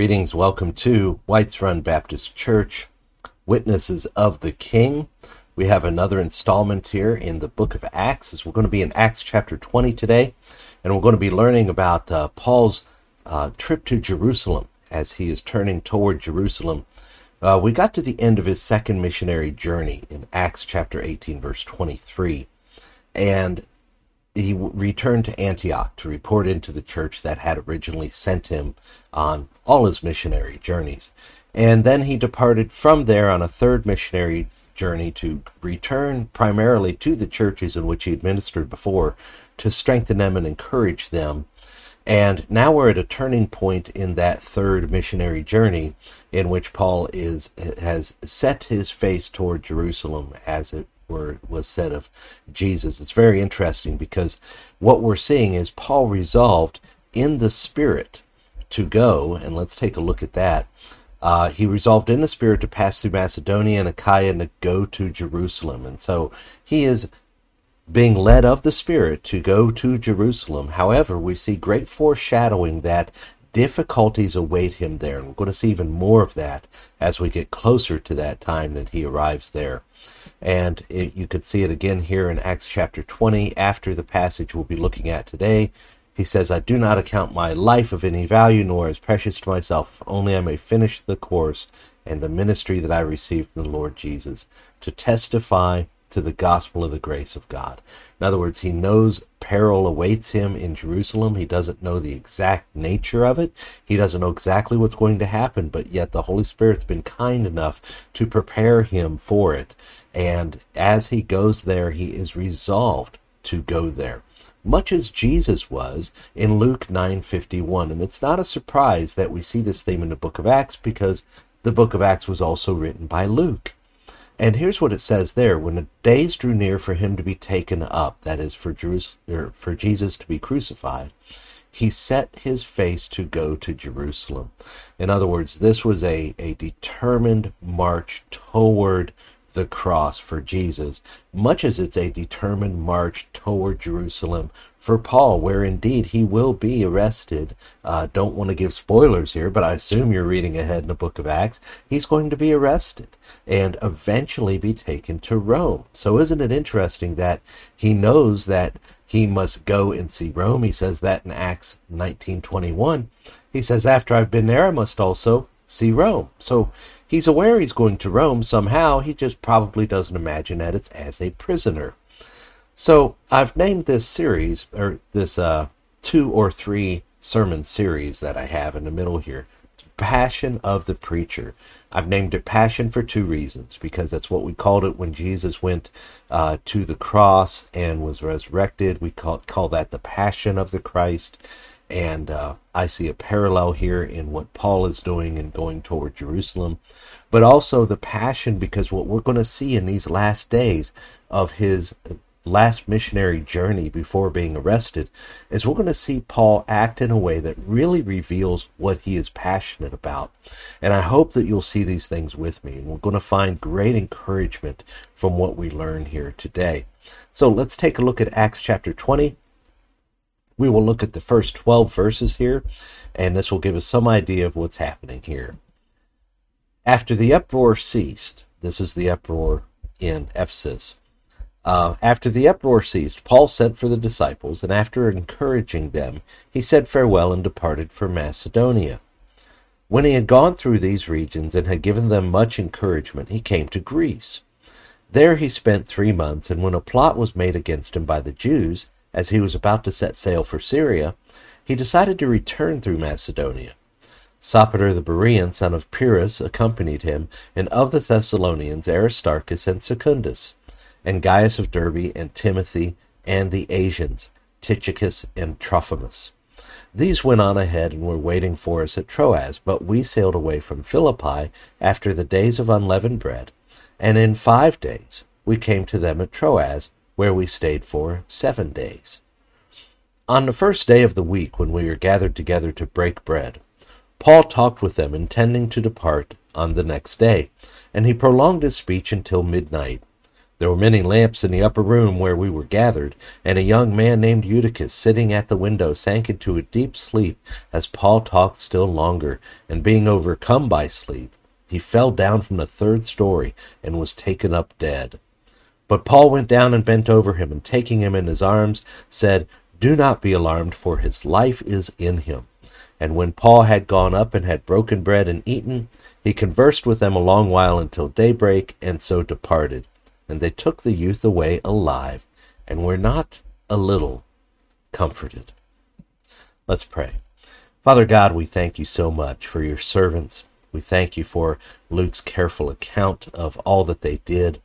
Greetings, welcome to Whites Run Baptist Church, Witnesses of the King. We have another installment here in the book of Acts, as we're going to be in Acts chapter 20 today, and we're going to be learning about uh, Paul's uh, trip to Jerusalem as he is turning toward Jerusalem. Uh, we got to the end of his second missionary journey in Acts chapter 18, verse 23, and he returned to Antioch to report into the church that had originally sent him on all his missionary journeys. And then he departed from there on a third missionary journey to return primarily to the churches in which he had ministered before to strengthen them and encourage them. And now we're at a turning point in that third missionary journey in which Paul is has set his face toward Jerusalem as it were was said of Jesus. It's very interesting because what we're seeing is Paul resolved in the spirit to go, and let's take a look at that. Uh, he resolved in the spirit to pass through Macedonia and Achaia and to go to Jerusalem. And so he is being led of the Spirit to go to Jerusalem. However, we see great foreshadowing that difficulties await him there. And we're going to see even more of that as we get closer to that time that he arrives there. And it, you could see it again here in Acts chapter 20 after the passage we'll be looking at today. He says, I do not account my life of any value, nor as precious to myself, only I may finish the course and the ministry that I received from the Lord Jesus, to testify to the gospel of the grace of God. In other words, he knows peril awaits him in Jerusalem. He doesn't know the exact nature of it. He doesn't know exactly what's going to happen, but yet the Holy Spirit's been kind enough to prepare him for it. And as he goes there, he is resolved to go there much as Jesus was in Luke 9:51 and it's not a surprise that we see this theme in the book of Acts because the book of Acts was also written by Luke. And here's what it says there when the days drew near for him to be taken up that is for for Jesus to be crucified he set his face to go to Jerusalem. In other words, this was a, a determined march toward the cross for Jesus, much as it's a determined march toward Jerusalem for Paul, where indeed he will be arrested. Uh, don't want to give spoilers here, but I assume you're reading ahead in the book of Acts. He's going to be arrested and eventually be taken to Rome. So, isn't it interesting that he knows that he must go and see Rome? He says that in Acts 19:21. He says, "After I've been there, I must also see Rome." So He's aware he's going to Rome somehow, he just probably doesn't imagine that it's as a prisoner. So I've named this series, or this uh, two or three sermon series that I have in the middle here, Passion of the Preacher. I've named it Passion for two reasons, because that's what we called it when Jesus went uh, to the cross and was resurrected. We call, call that the Passion of the Christ. And uh, I see a parallel here in what Paul is doing and going toward Jerusalem, but also the passion because what we're going to see in these last days of his last missionary journey before being arrested is we're going to see Paul act in a way that really reveals what he is passionate about. And I hope that you'll see these things with me. And we're going to find great encouragement from what we learn here today. So let's take a look at Acts chapter 20. We will look at the first 12 verses here, and this will give us some idea of what's happening here. After the uproar ceased, this is the uproar in Ephesus. Uh, after the uproar ceased, Paul sent for the disciples, and after encouraging them, he said farewell and departed for Macedonia. When he had gone through these regions and had given them much encouragement, he came to Greece. There he spent three months, and when a plot was made against him by the Jews, as he was about to set sail for Syria, he decided to return through Macedonia. Sopater the Berean, son of Pyrrhus, accompanied him, and of the Thessalonians Aristarchus and Secundus, and Gaius of Derbe, and Timothy, and the Asians, Tychicus and Trophimus. These went on ahead and were waiting for us at Troas, but we sailed away from Philippi after the days of unleavened bread, and in five days we came to them at Troas, where we stayed for seven days. On the first day of the week, when we were gathered together to break bread, Paul talked with them, intending to depart on the next day, and he prolonged his speech until midnight. There were many lamps in the upper room where we were gathered, and a young man named Eutychus, sitting at the window, sank into a deep sleep as Paul talked still longer, and being overcome by sleep, he fell down from the third story and was taken up dead. But Paul went down and bent over him, and taking him in his arms, said, Do not be alarmed, for his life is in him. And when Paul had gone up and had broken bread and eaten, he conversed with them a long while until daybreak, and so departed. And they took the youth away alive, and were not a little comforted. Let's pray. Father God, we thank you so much for your servants. We thank you for Luke's careful account of all that they did.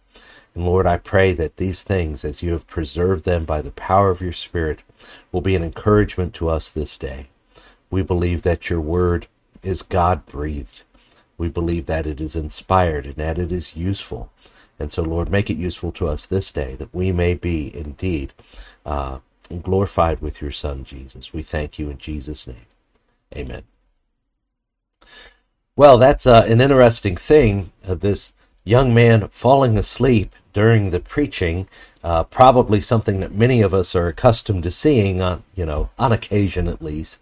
And Lord, I pray that these things, as you have preserved them by the power of your Spirit, will be an encouragement to us this day. We believe that your word is God breathed. We believe that it is inspired and that it is useful. And so, Lord, make it useful to us this day that we may be indeed uh, glorified with your Son, Jesus. We thank you in Jesus' name. Amen. Well, that's uh, an interesting thing. Uh, this young man falling asleep during the preaching, uh, probably something that many of us are accustomed to seeing on, you know, on occasion at least.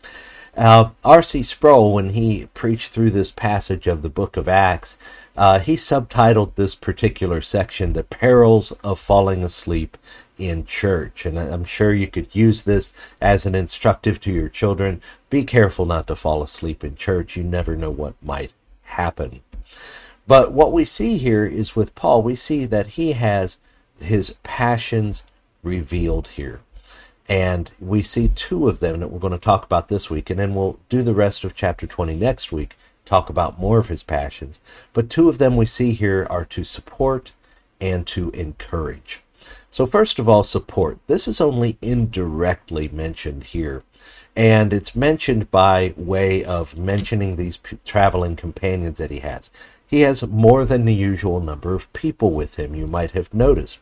Uh, R.C. Sproul, when he preached through this passage of the book of Acts, uh, he subtitled this particular section, The Perils of Falling Asleep in Church. And I'm sure you could use this as an instructive to your children. Be careful not to fall asleep in church. You never know what might happen. But what we see here is with Paul, we see that he has his passions revealed here. And we see two of them that we're going to talk about this week, and then we'll do the rest of chapter 20 next week, talk about more of his passions. But two of them we see here are to support and to encourage. So, first of all, support. This is only indirectly mentioned here, and it's mentioned by way of mentioning these p- traveling companions that he has. He has more than the usual number of people with him, you might have noticed.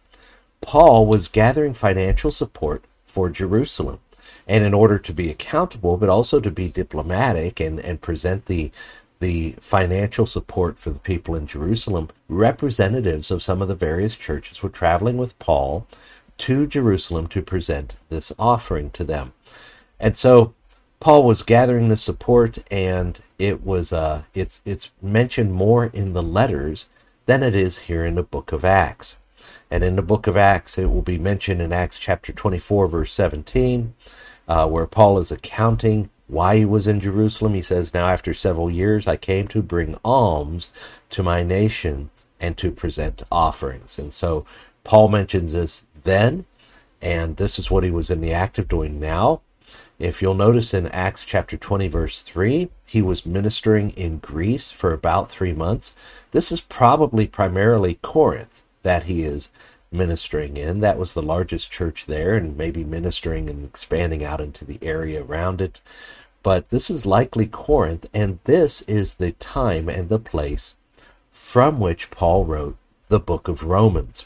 Paul was gathering financial support for Jerusalem. And in order to be accountable, but also to be diplomatic and, and present the the financial support for the people in Jerusalem, representatives of some of the various churches were traveling with Paul to Jerusalem to present this offering to them. And so Paul was gathering the support, and it was uh, it's it's mentioned more in the letters than it is here in the book of Acts. And in the book of Acts, it will be mentioned in Acts chapter 24, verse 17, uh, where Paul is accounting why he was in Jerusalem. He says, Now after several years, I came to bring alms to my nation and to present offerings. And so Paul mentions this then, and this is what he was in the act of doing now. If you'll notice in Acts chapter 20, verse 3, he was ministering in Greece for about three months. This is probably primarily Corinth that he is ministering in. That was the largest church there, and maybe ministering and expanding out into the area around it. But this is likely Corinth, and this is the time and the place from which Paul wrote the book of Romans.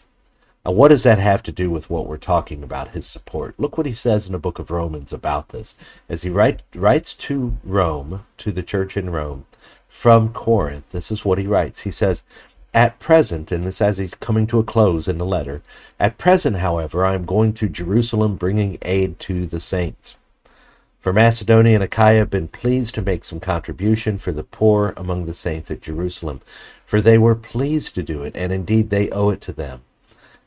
Now, what does that have to do with what we're talking about, his support? Look what he says in the book of Romans about this. As he write, writes to Rome, to the church in Rome, from Corinth, this is what he writes. He says, at present, and this as he's coming to a close in the letter, at present, however, I am going to Jerusalem bringing aid to the saints. For Macedonia and Achaia have been pleased to make some contribution for the poor among the saints at Jerusalem, for they were pleased to do it, and indeed they owe it to them.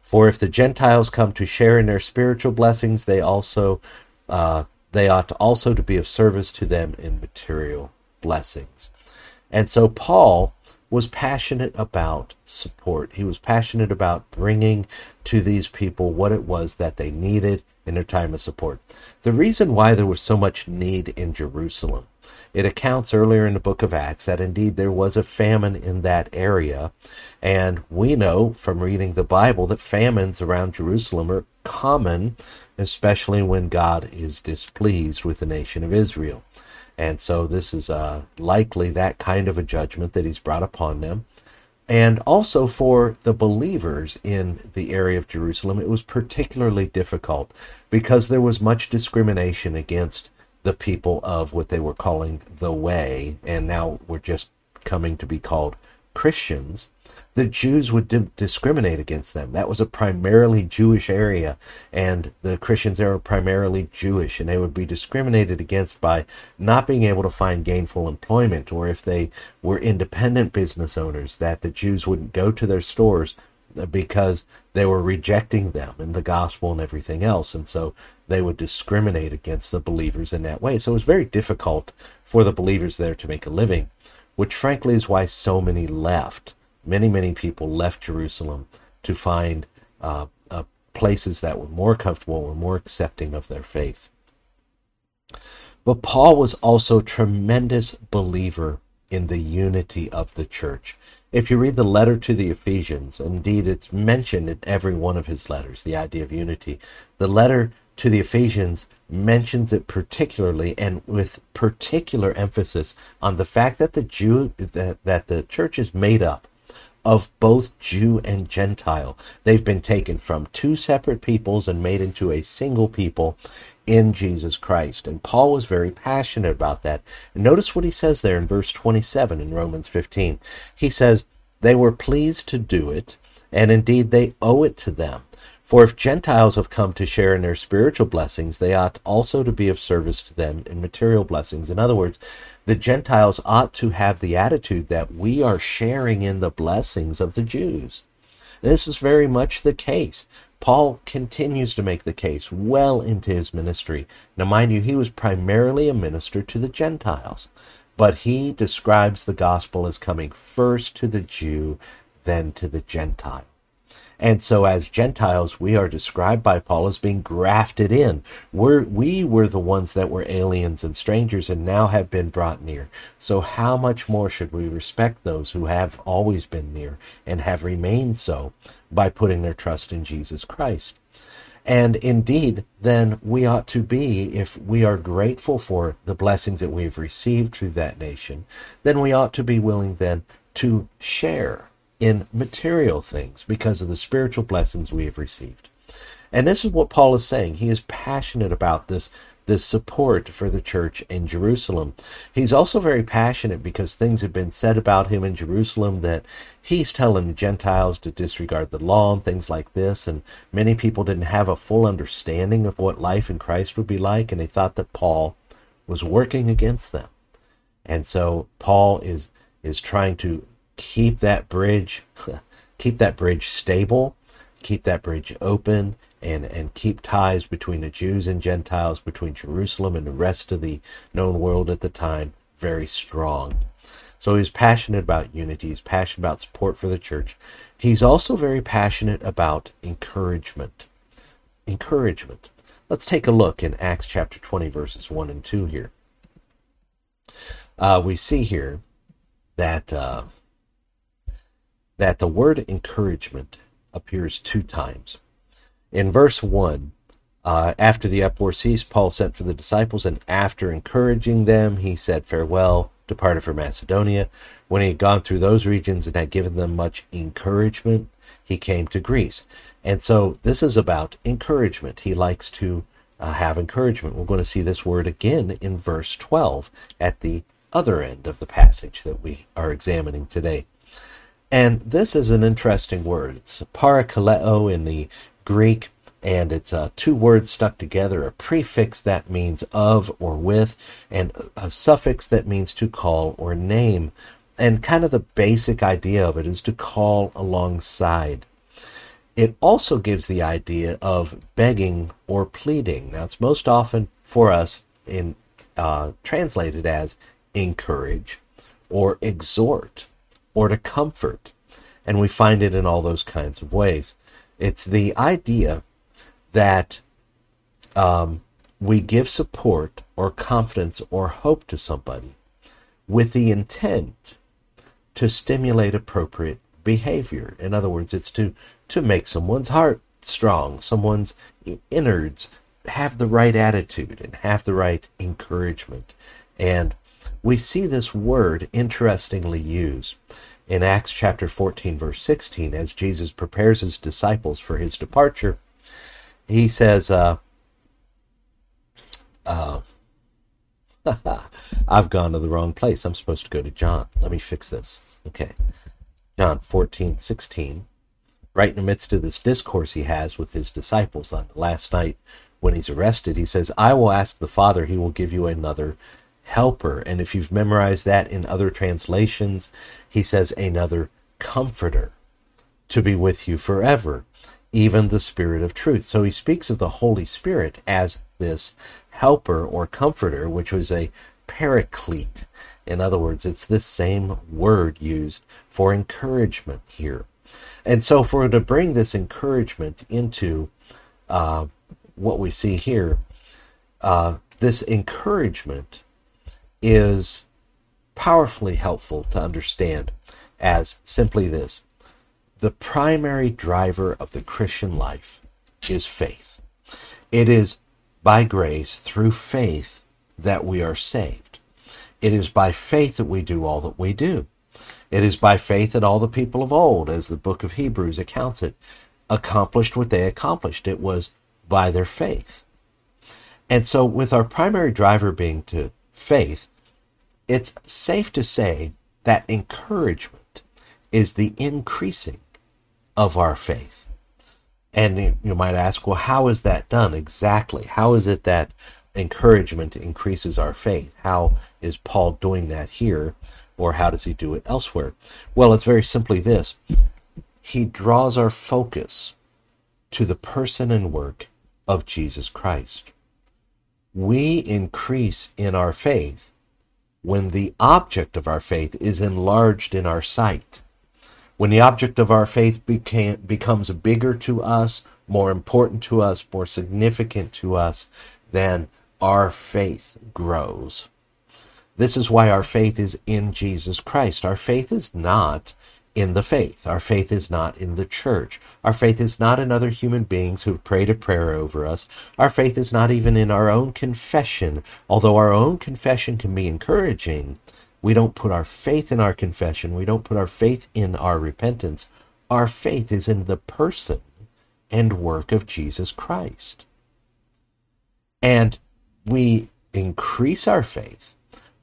For if the Gentiles come to share in their spiritual blessings, they also uh, they ought also to be of service to them in material blessings. And so Paul was passionate about support. He was passionate about bringing to these people what it was that they needed in their time of support. The reason why there was so much need in Jerusalem, it accounts earlier in the book of Acts that indeed there was a famine in that area. And we know from reading the Bible that famines around Jerusalem are common, especially when God is displeased with the nation of Israel. And so this is uh, likely that kind of a judgment that he's brought upon them. And also for the believers in the area of Jerusalem, it was particularly difficult because there was much discrimination against the people of what they were calling the way, and now we're just coming to be called Christians. The Jews would di- discriminate against them. That was a primarily Jewish area, and the Christians there were primarily Jewish, and they would be discriminated against by not being able to find gainful employment, or if they were independent business owners, that the Jews wouldn't go to their stores uh, because they were rejecting them and the gospel and everything else. And so they would discriminate against the believers in that way. So it was very difficult for the believers there to make a living, which frankly is why so many left. Many, many people left Jerusalem to find uh, uh, places that were more comfortable, were more accepting of their faith. But Paul was also a tremendous believer in the unity of the church. If you read the letter to the Ephesians, indeed it's mentioned in every one of his letters, the idea of unity. The letter to the Ephesians mentions it particularly and with particular emphasis on the fact that the Jew that, that the church is made up of both Jew and Gentile. They've been taken from two separate peoples and made into a single people in Jesus Christ. And Paul was very passionate about that. And notice what he says there in verse 27 in Romans 15. He says, They were pleased to do it, and indeed they owe it to them. For if Gentiles have come to share in their spiritual blessings, they ought also to be of service to them in material blessings. In other words, the Gentiles ought to have the attitude that we are sharing in the blessings of the Jews. This is very much the case. Paul continues to make the case well into his ministry. Now, mind you, he was primarily a minister to the Gentiles, but he describes the gospel as coming first to the Jew, then to the Gentile. And so, as Gentiles, we are described by Paul as being grafted in. We're, we were the ones that were aliens and strangers and now have been brought near. So, how much more should we respect those who have always been near and have remained so by putting their trust in Jesus Christ? And indeed, then we ought to be, if we are grateful for the blessings that we've received through that nation, then we ought to be willing then to share in material things because of the spiritual blessings we have received. And this is what Paul is saying. He is passionate about this this support for the church in Jerusalem. He's also very passionate because things have been said about him in Jerusalem that he's telling Gentiles to disregard the law and things like this. And many people didn't have a full understanding of what life in Christ would be like, and they thought that Paul was working against them. And so Paul is is trying to keep that bridge keep that bridge stable, keep that bridge open, and, and keep ties between the Jews and Gentiles, between Jerusalem and the rest of the known world at the time, very strong. So he's passionate about unity, he's passionate about support for the church. He's also very passionate about encouragement. Encouragement. Let's take a look in Acts chapter 20, verses 1 and 2 here. Uh, we see here that uh, that the word encouragement appears two times. In verse 1, uh, after the uproar ceased, Paul sent for the disciples, and after encouraging them, he said farewell, departed for Macedonia. When he had gone through those regions and had given them much encouragement, he came to Greece. And so this is about encouragement. He likes to uh, have encouragement. We're going to see this word again in verse 12 at the other end of the passage that we are examining today. And this is an interesting word. It's parakaleo in the Greek, and it's uh, two words stuck together a prefix that means of or with, and a suffix that means to call or name. And kind of the basic idea of it is to call alongside. It also gives the idea of begging or pleading. Now, it's most often for us in uh, translated as encourage or exhort or to comfort. And we find it in all those kinds of ways. It's the idea that um, we give support or confidence or hope to somebody with the intent to stimulate appropriate behavior. In other words, it's to, to make someone's heart strong, someone's innards have the right attitude and have the right encouragement. And we see this word interestingly used in Acts chapter 14, verse 16, as Jesus prepares his disciples for his departure. He says, uh, uh, I've gone to the wrong place. I'm supposed to go to John. Let me fix this. Okay. John 14, 16, right in the midst of this discourse he has with his disciples on the last night when he's arrested, he says, I will ask the Father, he will give you another helper. And if you've memorized that in other translations, he says, another comforter to be with you forever, even the Spirit of truth. So he speaks of the Holy Spirit as this helper or comforter, which was a paraclete. In other words, it's this same word used for encouragement here. And so, for to bring this encouragement into uh, what we see here, uh, this encouragement is powerfully helpful to understand as simply this the primary driver of the Christian life is faith. It is by grace through faith that we are saved. It is by faith that we do all that we do. It is by faith that all the people of old, as the book of Hebrews accounts it, accomplished what they accomplished. It was by their faith. And so, with our primary driver being to faith, it's safe to say that encouragement is the increasing of our faith. And you might ask, well, how is that done exactly? How is it that encouragement increases our faith? How is Paul doing that here? Or how does he do it elsewhere? Well, it's very simply this he draws our focus to the person and work of Jesus Christ. We increase in our faith when the object of our faith is enlarged in our sight. When the object of our faith became, becomes bigger to us, more important to us, more significant to us, then our faith grows. This is why our faith is in Jesus Christ. Our faith is not in the faith. Our faith is not in the church. Our faith is not in other human beings who've prayed a prayer over us. Our faith is not even in our own confession. Although our own confession can be encouraging, we don't put our faith in our confession. We don't put our faith in our repentance. Our faith is in the person and work of Jesus Christ. And we increase our faith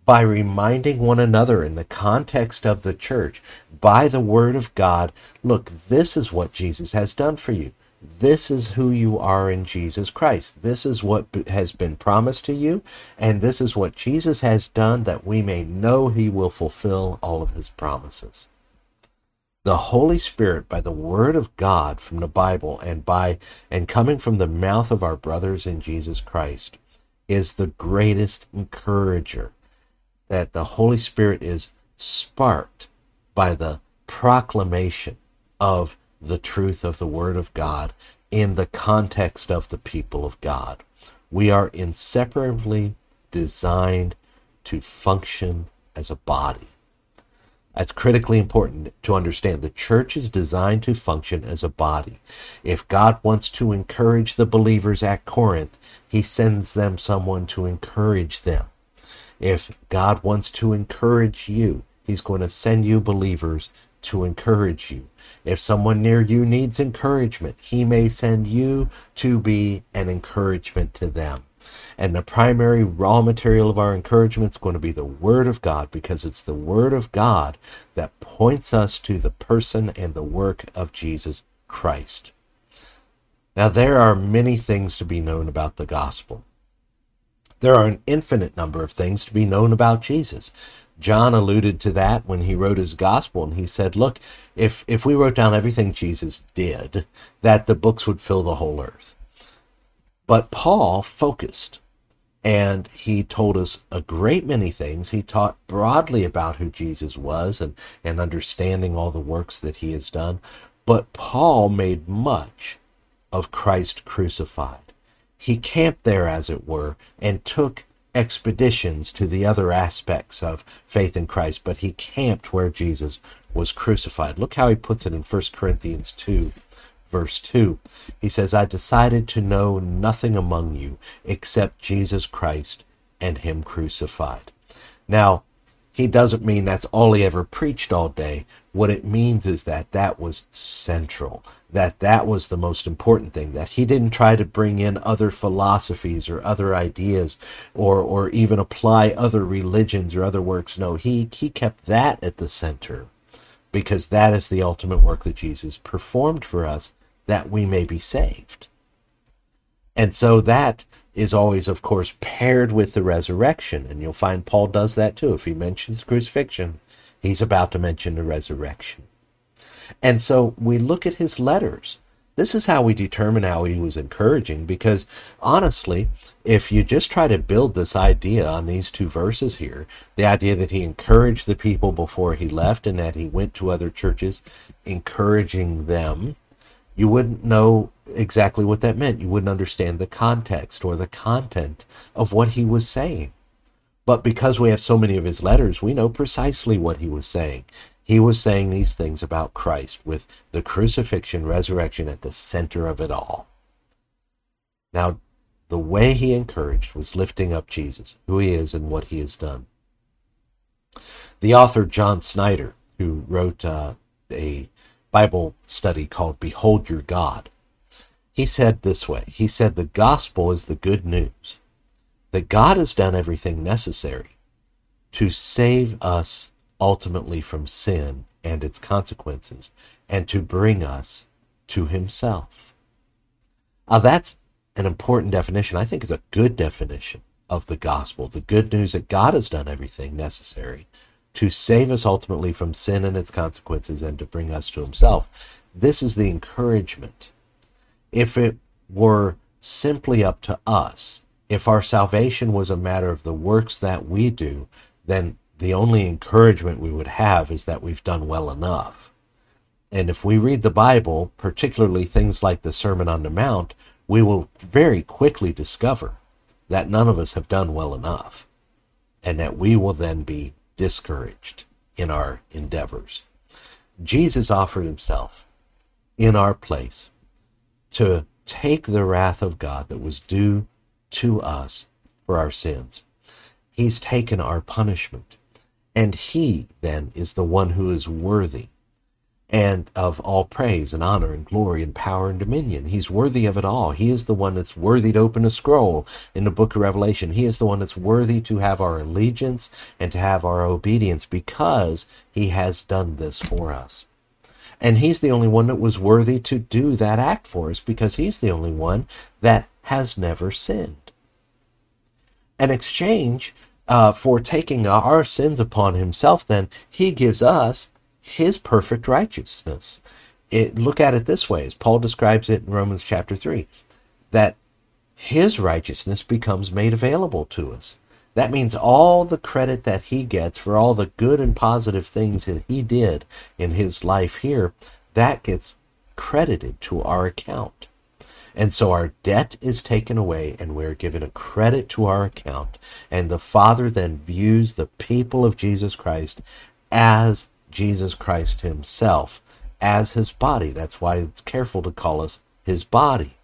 by reminding one another in the context of the church, by the Word of God, look, this is what Jesus has done for you. This is who you are in Jesus Christ. This is what has been promised to you, and this is what Jesus has done that we may know he will fulfill all of his promises. The Holy Spirit, by the Word of God from the Bible and by and coming from the mouth of our brothers in Jesus Christ, is the greatest encourager that the Holy Spirit is sparked by the proclamation of the truth of the Word of God in the context of the people of God. We are inseparably designed to function as a body. That's critically important to understand. The church is designed to function as a body. If God wants to encourage the believers at Corinth, he sends them someone to encourage them. If God wants to encourage you, He's going to send you believers to encourage you. If someone near you needs encouragement, He may send you to be an encouragement to them. And the primary raw material of our encouragement is going to be the Word of God because it's the Word of God that points us to the person and the work of Jesus Christ. Now, there are many things to be known about the gospel. There are an infinite number of things to be known about Jesus. John alluded to that when he wrote his gospel, and he said, Look, if, if we wrote down everything Jesus did, that the books would fill the whole earth. But Paul focused, and he told us a great many things. He taught broadly about who Jesus was and, and understanding all the works that he has done. But Paul made much of Christ crucified he camped there, as it were, and took expeditions to the other aspects of faith in Christ, but he camped where Jesus was crucified. Look how he puts it in 1 Corinthians 2, verse 2. He says, I decided to know nothing among you except Jesus Christ and him crucified. Now, he doesn't mean that's all he ever preached all day. What it means is that that was central, that that was the most important thing, that he didn't try to bring in other philosophies or other ideas or, or even apply other religions or other works. No, he, he kept that at the center. because that is the ultimate work that Jesus performed for us that we may be saved. And so that is always, of course, paired with the resurrection. And you'll find Paul does that too. If he mentions crucifixion, he's about to mention the resurrection. And so we look at his letters. This is how we determine how he was encouraging, because honestly, if you just try to build this idea on these two verses here, the idea that he encouraged the people before he left and that he went to other churches encouraging them, you wouldn't know exactly what that meant. You wouldn't understand the context or the content of what he was saying. But because we have so many of his letters, we know precisely what he was saying. He was saying these things about Christ with the crucifixion, resurrection at the center of it all. Now, the way he encouraged was lifting up Jesus, who he is and what he has done. The author John Snyder, who wrote uh, a Bible study called Behold Your God, he said this way He said, The gospel is the good news that God has done everything necessary to save us ultimately from sin and its consequences and to bring us to Himself. Now, that's an important definition. I think is a good definition of the gospel. The good news that God has done everything necessary to save us ultimately from sin and its consequences and to bring us to Himself. This is the encouragement if it were simply up to us, if our salvation was a matter of the works that we do, then the only encouragement we would have is that we've done well enough. And if we read the Bible, particularly things like the Sermon on the Mount, we will very quickly discover that none of us have done well enough, and that we will then be discouraged in our endeavors. Jesus offered himself in our place to take the wrath of God that was due to us for our sins. He's taken our punishment. And he then is the one who is worthy and of all praise and honor and glory and power and dominion. He's worthy of it all. He is the one that's worthy to open a scroll in the book of Revelation. He is the one that's worthy to have our allegiance and to have our obedience because he has done this for us. And he's the only one that was worthy to do that act for us because he's the only one that has never sinned. An exchange uh, for taking our sins upon himself, then he gives us his perfect righteousness. It, look at it this way, as Paul describes it in Romans chapter 3, that his righteousness becomes made available to us. That means all the credit that he gets for all the good and positive things that he did in his life here, that gets credited to our account. And so our debt is taken away and we're given a credit to our account. And the Father then views the people of Jesus Christ as Jesus Christ himself, as his body. That's why it's careful to call us his body.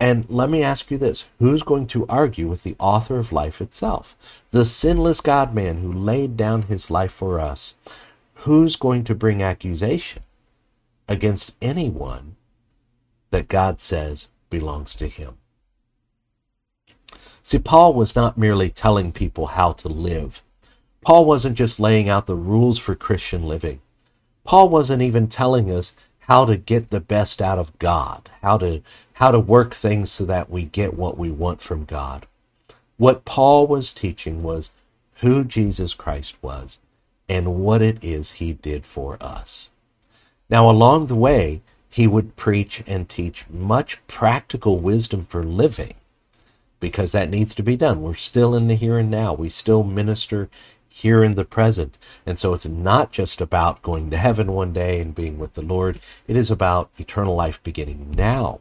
And let me ask you this who's going to argue with the author of life itself? The sinless God man who laid down his life for us. Who's going to bring accusation against anyone that God says belongs to him? See, Paul was not merely telling people how to live. Paul wasn't just laying out the rules for Christian living. Paul wasn't even telling us how to get the best out of God, how to how to work things so that we get what we want from God. What Paul was teaching was who Jesus Christ was and what it is he did for us. Now along the way, he would preach and teach much practical wisdom for living because that needs to be done. We're still in the here and now. We still minister here in the present. And so it's not just about going to heaven one day and being with the Lord, it is about eternal life beginning now.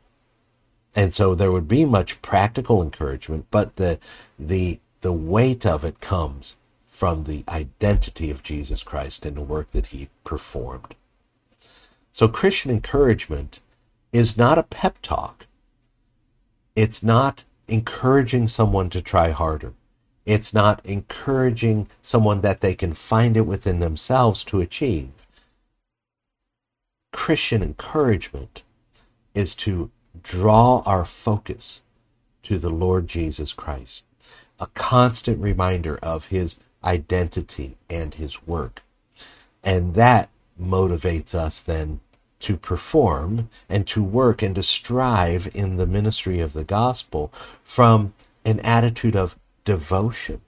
And so there would be much practical encouragement, but the the the weight of it comes from the identity of Jesus Christ and the work that he performed. So Christian encouragement is not a pep talk. It's not encouraging someone to try harder. It's not encouraging someone that they can find it within themselves to achieve. Christian encouragement is to draw our focus to the Lord Jesus Christ, a constant reminder of his identity and his work. And that motivates us then to perform and to work and to strive in the ministry of the gospel from an attitude of devotion,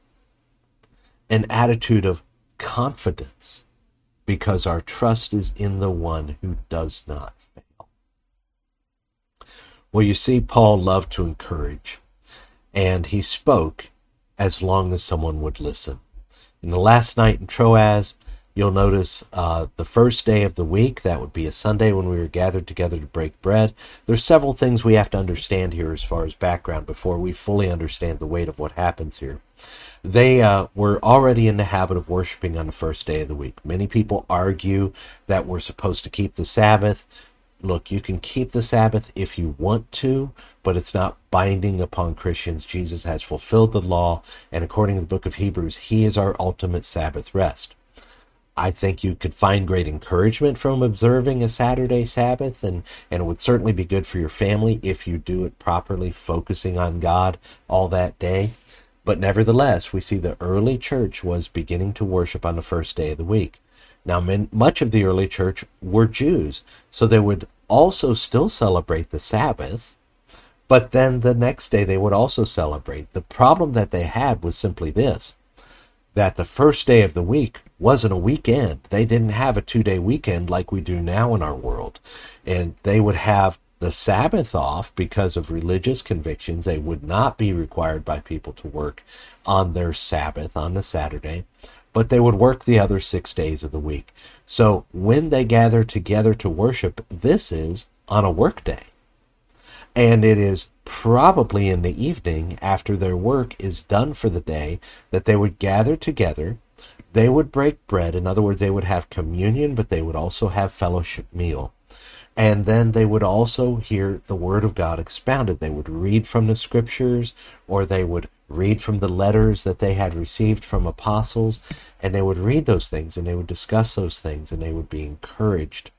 an attitude of confidence, because our trust is in the one who does not. Well, you see, Paul loved to encourage, and he spoke as long as someone would listen. In the last night in Troas, You'll notice uh, the first day of the week, that would be a Sunday when we were gathered together to break bread. There's several things we have to understand here as far as background before we fully understand the weight of what happens here. They uh, were already in the habit of worshiping on the first day of the week. Many people argue that we're supposed to keep the Sabbath. Look, you can keep the Sabbath if you want to, but it's not binding upon Christians. Jesus has fulfilled the law, and according to the book of Hebrews, he is our ultimate Sabbath rest. I think you could find great encouragement from observing a Saturday Sabbath, and, and it would certainly be good for your family if you do it properly, focusing on God all that day. But nevertheless, we see the early church was beginning to worship on the first day of the week. Now, men, much of the early church were Jews, so they would also still celebrate the Sabbath, but then the next day they would also celebrate. The problem that they had was simply this that the first day of the week wasn't a weekend. They didn't have a two day weekend like we do now in our world. And they would have the Sabbath off because of religious convictions. They would not be required by people to work on their Sabbath on the Saturday, but they would work the other six days of the week. So when they gather together to worship, this is on a work day. And it is probably in the evening after their work is done for the day that they would gather together they would break bread. In other words, they would have communion, but they would also have fellowship meal. And then they would also hear the Word of God expounded. They would read from the Scriptures, or they would read from the letters that they had received from apostles, and they would read those things, and they would discuss those things, and they would be encouraged.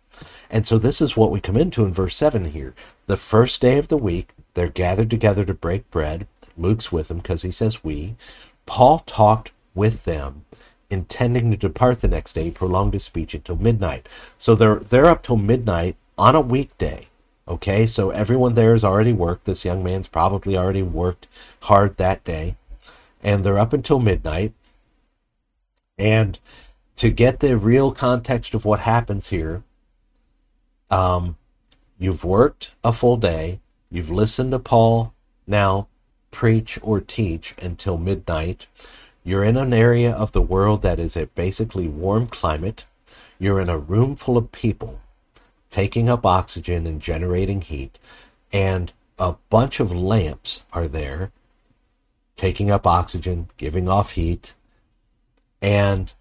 And so this is what we come into in verse 7 here. The first day of the week, they're gathered together to break bread. Luke's with them because he says we. Paul talked with them intending to depart the next day, prolonged his speech until midnight. So they're they're up till midnight on a weekday. Okay, so everyone there has already worked. This young man's probably already worked hard that day, and they're up until midnight. And to get the real context of what happens here, um, you've worked a full day. You've listened to Paul now preach or teach until midnight. You're in an area of the world that is a basically warm climate. You're in a room full of people taking up oxygen and generating heat, and a bunch of lamps are there taking up oxygen, giving off heat, and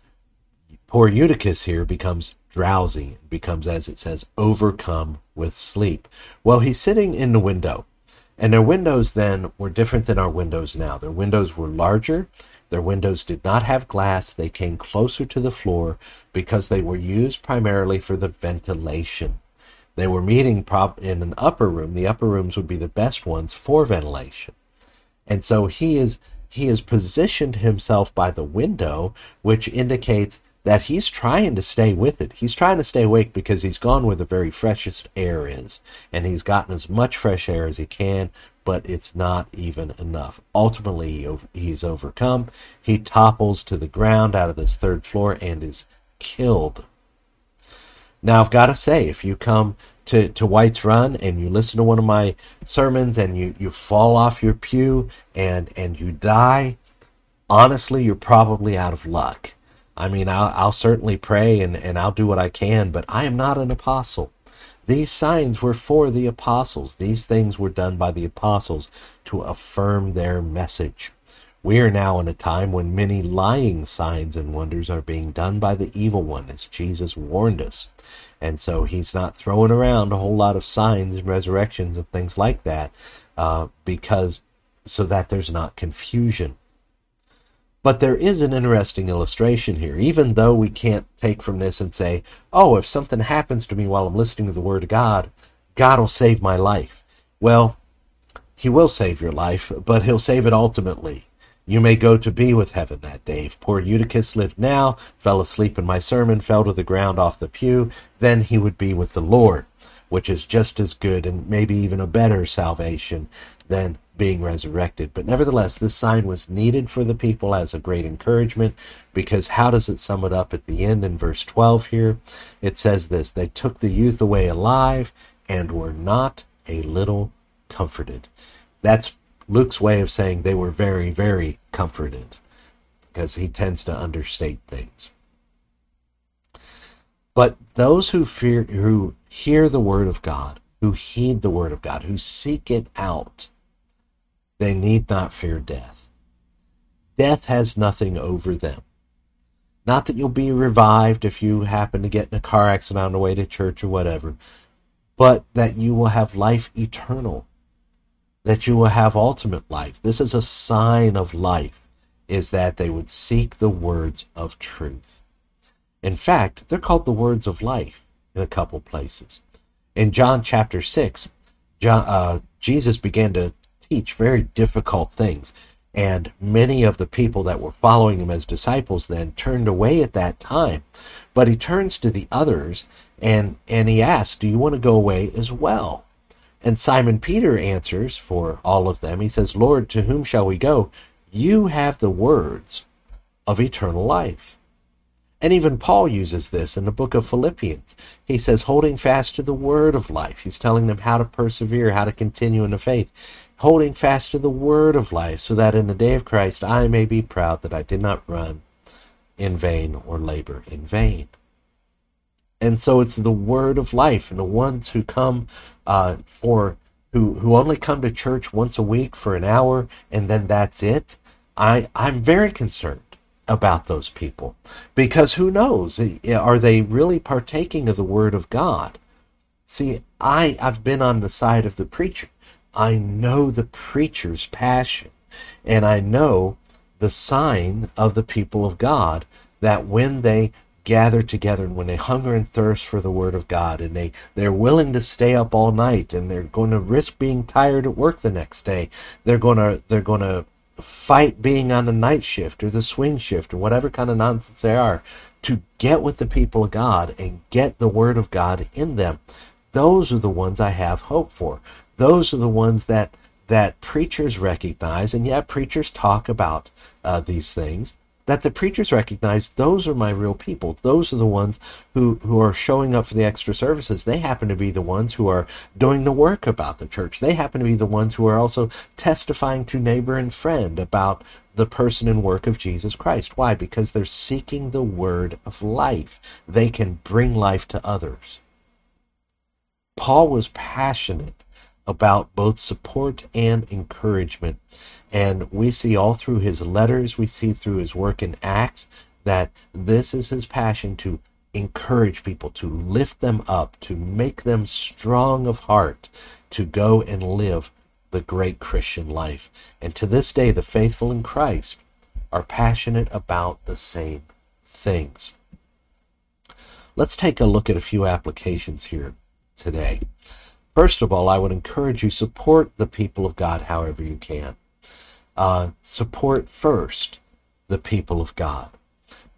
poor Eutychus here becomes drowsy, becomes, as it says, overcome with sleep. Well, he's sitting in the window, and their windows then were different than our windows now. Their windows were larger, their windows did not have glass. They came closer to the floor because they were used primarily for the ventilation. They were meeting in an upper room. The upper rooms would be the best ones for ventilation. And so he is he has positioned himself by the window, which indicates that he's trying to stay with it. He's trying to stay awake because he's gone where the very freshest air is, and he's gotten as much fresh air as he can but it's not even enough. Ultimately, he's overcome. He topples to the ground out of this third floor and is killed. Now, I've got to say, if you come to, to White's Run and you listen to one of my sermons and you, you fall off your pew and, and you die, honestly, you're probably out of luck. I mean, I'll, I'll certainly pray and, and I'll do what I can, but I am not an apostle. These signs were for the apostles. These things were done by the apostles to affirm their message. We are now in a time when many lying signs and wonders are being done by the evil one, as Jesus warned us. And so he's not throwing around a whole lot of signs and resurrections and things like that, uh, because so that there's not confusion. But there is an interesting illustration here, even though we can't take from this and say, oh, if something happens to me while I'm listening to the Word of God, God will save my life. Well, He will save your life, but He'll save it ultimately. You may go to be with heaven that day. If poor Eutychus lived now, fell asleep in my sermon, fell to the ground off the pew, then he would be with the Lord, which is just as good and maybe even a better salvation than being resurrected. But nevertheless, this sign was needed for the people as a great encouragement because how does it sum it up at the end in verse 12 here? It says this They took the youth away alive and were not a little comforted. That's Luke's way of saying they were very, very comforted because he tends to understate things. But those who fear, who hear the word of God, who heed the word of God, who seek it out, they need not fear death. Death has nothing over them. Not that you'll be revived if you happen to get in a car accident on the way to church or whatever, but that you will have life eternal that you will have ultimate life. This is a sign of life, is that they would seek the words of truth. In fact, they're called the words of life in a couple places. In John chapter 6, John, uh, Jesus began to teach very difficult things. And many of the people that were following him as disciples then turned away at that time. But he turns to the others and, and he asks, Do you want to go away as well? And Simon Peter answers for all of them. He says, Lord, to whom shall we go? You have the words of eternal life. And even Paul uses this in the book of Philippians. He says, holding fast to the word of life. He's telling them how to persevere, how to continue in the faith. Holding fast to the word of life, so that in the day of Christ I may be proud that I did not run in vain or labor in vain. And so it's the word of life, and the ones who come uh, for who who only come to church once a week for an hour and then that's it. I I'm very concerned about those people because who knows are they really partaking of the word of God? See, I I've been on the side of the preacher. I know the preacher's passion and I know the sign of the people of God that when they gather together and when they hunger and thirst for the word of God and they, they're willing to stay up all night and they're going to risk being tired at work the next day. They're going to they're going to fight being on the night shift or the swing shift or whatever kind of nonsense they are to get with the people of God and get the word of God in them. Those are the ones I have hope for. Those are the ones that that preachers recognize, and yet preachers talk about uh, these things that the preachers recognize those are my real people. Those are the ones who, who are showing up for the extra services. They happen to be the ones who are doing the work about the church. They happen to be the ones who are also testifying to neighbor and friend about the person and work of Jesus Christ. Why? Because they're seeking the word of life. They can bring life to others. Paul was passionate about both support and encouragement. And we see all through his letters, we see through his work in Acts, that this is his passion to encourage people, to lift them up, to make them strong of heart, to go and live the great Christian life. And to this day, the faithful in Christ are passionate about the same things. Let's take a look at a few applications here today. First of all, I would encourage you support the people of God however you can. Uh, support first the people of God.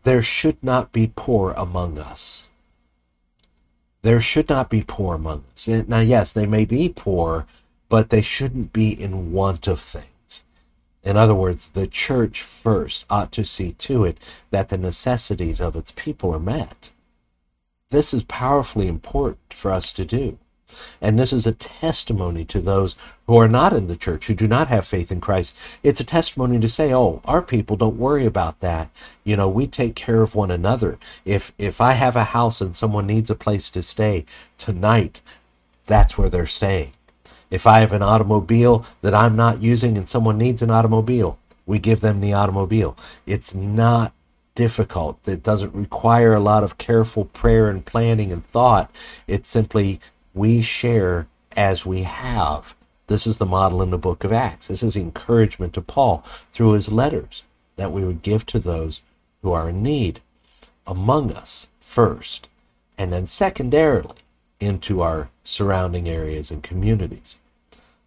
There should not be poor among us. There should not be poor among us. Now, yes, they may be poor, but they shouldn't be in want of things. In other words, the church first ought to see to it that the necessities of its people are met. This is powerfully important for us to do. And this is a testimony to those who are not in the church, who do not have faith in Christ. It's a testimony to say, oh, our people don't worry about that. You know, we take care of one another. If if I have a house and someone needs a place to stay tonight, that's where they're staying. If I have an automobile that I'm not using and someone needs an automobile, we give them the automobile. It's not difficult. It doesn't require a lot of careful prayer and planning and thought. It's simply we share as we have. This is the model in the book of Acts. This is encouragement to Paul through his letters that we would give to those who are in need among us first, and then secondarily into our surrounding areas and communities.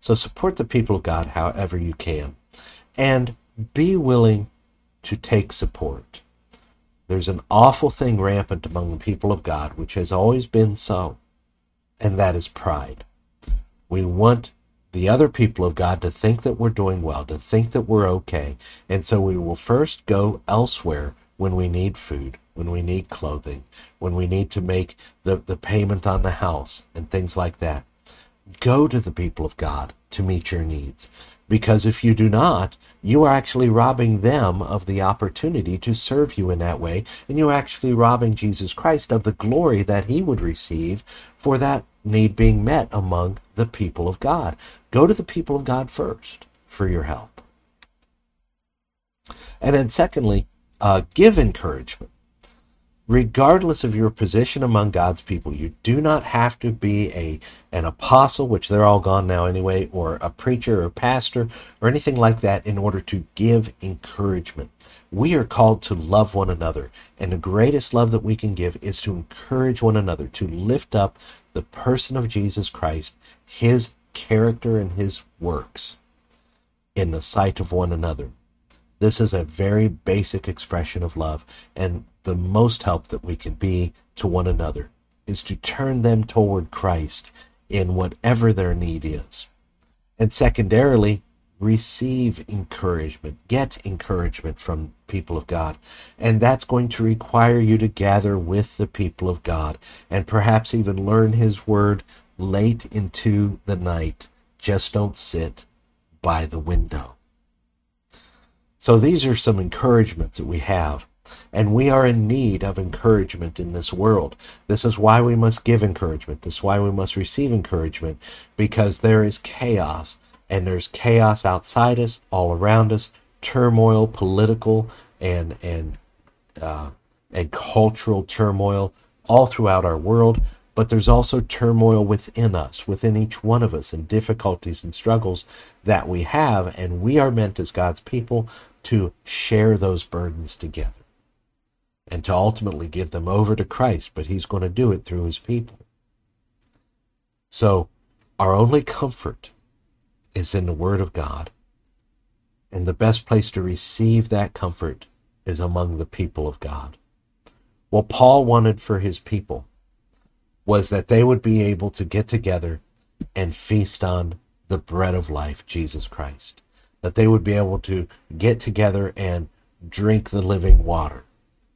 So support the people of God however you can. And be willing to take support. There's an awful thing rampant among the people of God, which has always been so, and that is pride. We want the other people of God to think that we're doing well, to think that we're okay, and so we will first go elsewhere when we need food, when we need clothing, when we need to make the, the payment on the house, and things like that. Go to the people of God to meet your needs. Because if you do not, you are actually robbing them of the opportunity to serve you in that way, and you're actually robbing Jesus Christ of the glory that he would receive for that need being met among the people of God. Go to the people of God first for your help. And then, secondly, uh, give encouragement regardless of your position among God's people, you do not have to be a an apostle, which they're all gone now anyway, or a preacher or pastor or anything like that in order to give encouragement. We are called to love one another, and the greatest love that we can give is to encourage one another, to lift up the person of Jesus Christ, his character and his works in the sight of one another. This is a very basic expression of love, and the most help that we can be to one another is to turn them toward Christ in whatever their need is. And secondarily, receive encouragement, get encouragement from people of God. And that's going to require you to gather with the people of God and perhaps even learn His Word late into the night. Just don't sit by the window. So these are some encouragements that we have and we are in need of encouragement in this world. This is why we must give encouragement. This is why we must receive encouragement, because there is chaos, and there's chaos outside us, all around us, turmoil, political and and uh, and cultural turmoil all throughout our world. But there's also turmoil within us, within each one of us, and difficulties and struggles that we have, and we are meant as God's people to share those burdens together and to ultimately give them over to Christ, but he's going to do it through his people. So, our only comfort is in the Word of God. And the best place to receive that comfort is among the people of God. What Paul wanted for his people was that they would be able to get together and feast on the bread of life, Jesus Christ. That they would be able to get together and drink the living water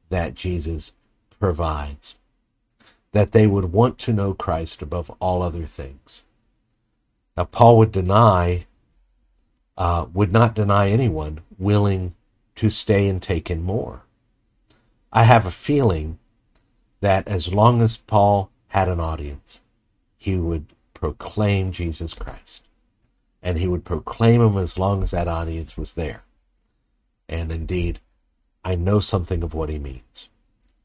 that Jesus provides. That they would want to know Christ above all other things. Now, Paul would deny, uh, would not deny anyone willing to stay and take in more. I have a feeling that as long as Paul had an audience, he would proclaim Jesus Christ. And he would proclaim him as long as that audience was there. And indeed, I know something of what he means.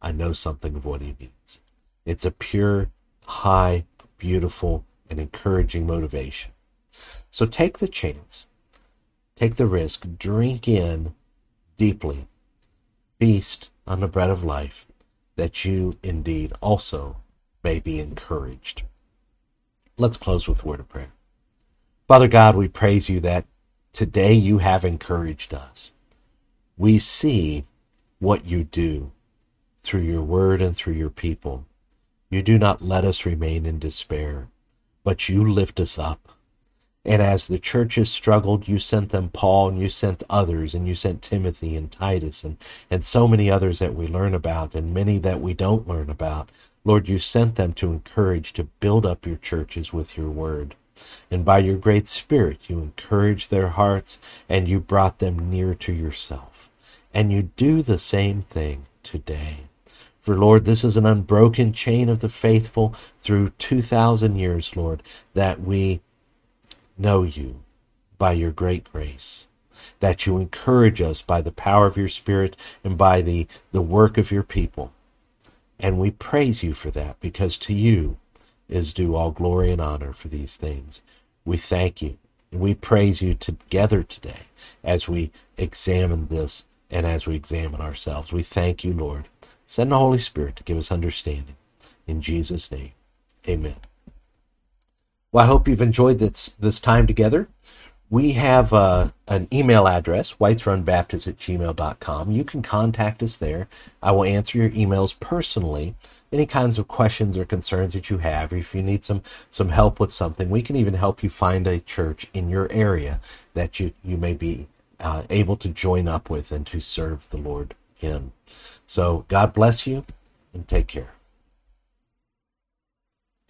I know something of what he means. It's a pure, high, beautiful, and encouraging motivation. So take the chance, take the risk, drink in deeply, feast on the bread of life, that you indeed also may be encouraged. Let's close with a word of prayer. Father God, we praise you that today you have encouraged us we see what you do through your word and through your people. You do not let us remain in despair, but you lift us up. And as the churches struggled, you sent them Paul and you sent others, and you sent Timothy and Titus and, and so many others that we learn about and many that we don't learn about. Lord, you sent them to encourage, to build up your churches with your word. And by your great Spirit, you encouraged their hearts and you brought them near to yourself. And you do the same thing today. For Lord, this is an unbroken chain of the faithful through 2,000 years, Lord, that we know you by your great grace, that you encourage us by the power of your Spirit and by the, the work of your people. And we praise you for that because to you is due all glory and honor for these things. We thank you and we praise you together today as we examine this and as we examine ourselves. We thank you, Lord. Send the Holy Spirit to give us understanding. In Jesus' name, amen. Well, I hope you've enjoyed this, this time together. We have uh, an email address, whitesrunbaptist at gmail.com. You can contact us there. I will answer your emails personally. Any kinds of questions or concerns that you have, or if you need some, some help with something, we can even help you find a church in your area that you, you may be uh, able to join up with and to serve the Lord in. So God bless you and take care.